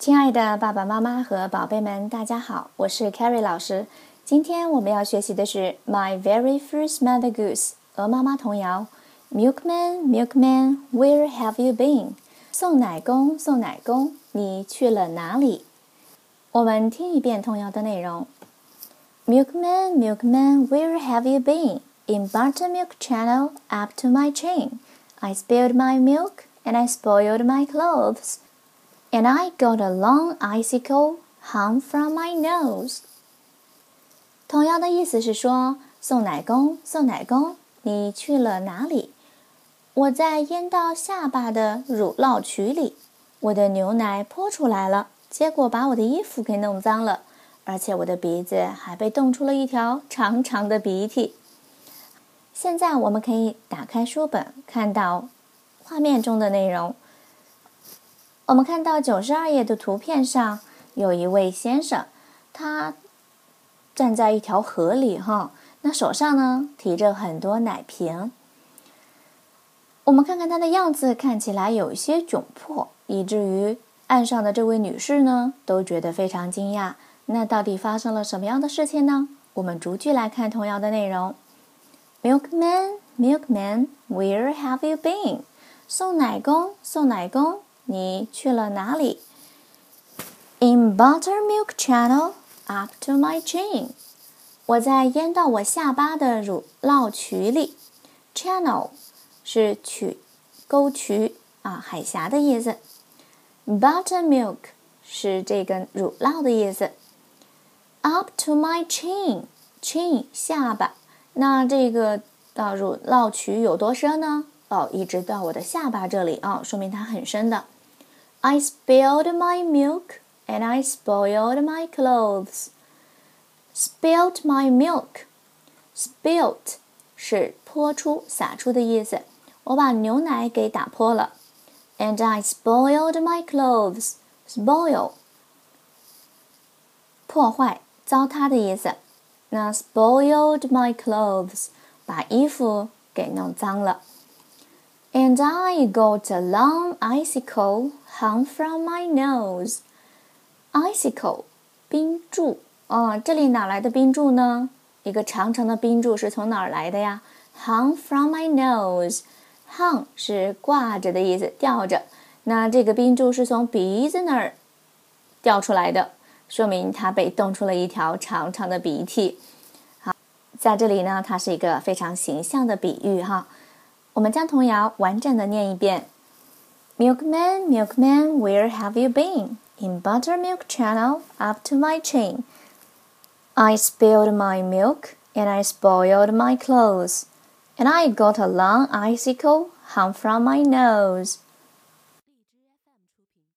亲爱的爸爸妈妈和宝贝们，大家好，我是 Carrie 老师。今天我们要学习的是《My Very First Mother Goose》鹅妈妈童谣。Milkman, Milkman, Where have you been？送奶工，送奶工，你去了哪里？我们听一遍童谣的内容。Milkman, Milkman, where have you been? In buttermilk channel up to my chin. I spilled my milk and I spoiled my clothes. And I got a long icicle hung from my nose. 同样的意思是说，送奶工，送奶工，你去了哪里？我在淹到下巴的乳酪渠里，我的牛奶泼出来了，结果把我的衣服给弄脏了，而且我的鼻子还被冻出了一条长长的鼻涕。现在我们可以打开书本，看到画面中的内容。我们看到九十二页的图片上有一位先生，他站在一条河里，哈，那手上呢提着很多奶瓶。我们看看他的样子，看起来有一些窘迫，以至于岸上的这位女士呢都觉得非常惊讶。那到底发生了什么样的事情呢？我们逐句来看童谣的内容。Milkman, milkman, where have you been？送奶工，送奶工，你去了哪里？In buttermilk channel up to my chin。我在淹到我下巴的乳酪渠里。Channel 是渠、沟渠啊，海峡的意思。Buttermilk 是这个乳酪的意思。Up to my chin，chin 下巴。那这个到乳酪渠有多深呢？哦，一直到我的下巴这里啊，说明它很深的。I spilled my milk and I spoiled my clothes. Spilled my milk. Spilled 是泼出、洒出的意思。我把牛奶给打破了。And I spoiled my clothes. Spoil 破坏、糟蹋的意思。那 spoiled my clothes，把衣服给弄脏了。And I got a long icicle hung from my nose. Icicle，冰柱哦，这里哪来的冰柱呢？一个长长的冰柱是从哪儿来的呀？Hung from my nose. Hung 是挂着的意思，吊着。那这个冰柱是从鼻子那儿掉出来的。说明它被冻出了一条长长的鼻涕。好，在这里呢，它是一个非常形象的比喻哈。我们将童谣完整的念一遍：Milkman, milkman, where have you been? In buttermilk channel up to my chin. I spilled my milk and I spoiled my clothes, and I got a long icicle hung from my nose.